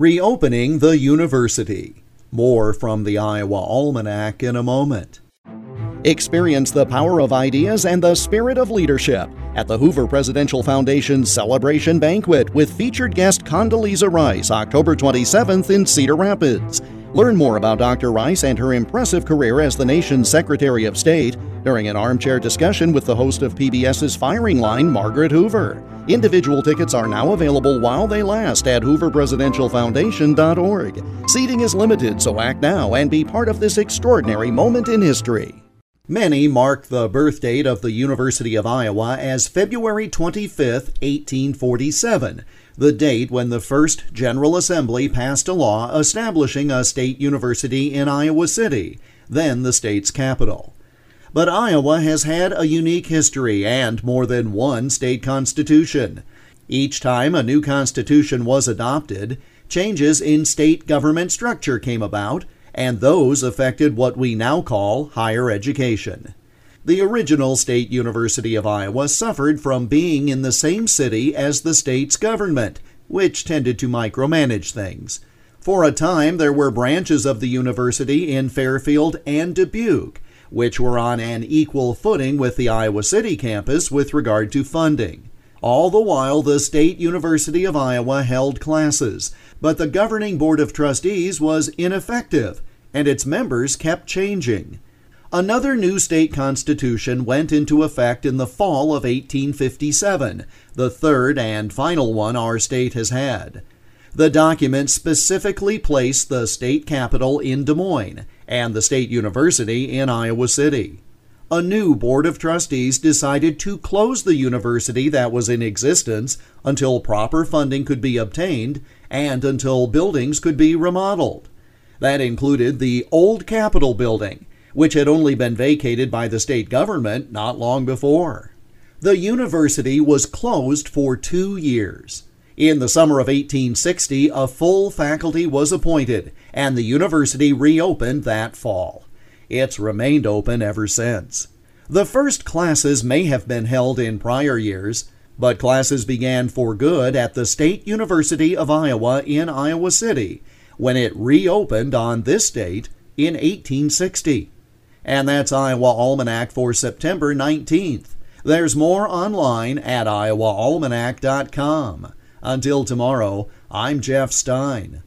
Reopening the University. More from the Iowa Almanac in a moment. Experience the power of ideas and the spirit of leadership at the Hoover Presidential Foundation Celebration Banquet with featured guest Condoleezza Rice October 27th in Cedar Rapids. Learn more about Dr. Rice and her impressive career as the nation's Secretary of State during an armchair discussion with the host of PBS's Firing Line, Margaret Hoover. Individual tickets are now available while they last at hooverpresidentialfoundation.org. Seating is limited, so act now and be part of this extraordinary moment in history. Many mark the birth date of the University of Iowa as February 25, 1847 the date when the first General Assembly passed a law establishing a state university in Iowa City, then the state's capital. But Iowa has had a unique history and more than one state constitution. Each time a new constitution was adopted, changes in state government structure came about, and those affected what we now call higher education. The original State University of Iowa suffered from being in the same city as the state's government, which tended to micromanage things. For a time, there were branches of the university in Fairfield and Dubuque, which were on an equal footing with the Iowa City campus with regard to funding. All the while, the State University of Iowa held classes, but the governing board of trustees was ineffective, and its members kept changing. Another new state constitution went into effect in the fall of 1857, the third and final one our state has had. The document specifically placed the state capital in Des Moines and the state university in Iowa City. A new board of trustees decided to close the university that was in existence until proper funding could be obtained and until buildings could be remodeled. That included the old Capitol building which had only been vacated by the state government not long before. The university was closed for two years. In the summer of 1860, a full faculty was appointed, and the university reopened that fall. It's remained open ever since. The first classes may have been held in prior years, but classes began for good at the State University of Iowa in Iowa City when it reopened on this date in 1860. And that's Iowa Almanac for September 19th. There's more online at iowaalmanac.com. Until tomorrow, I'm Jeff Stein.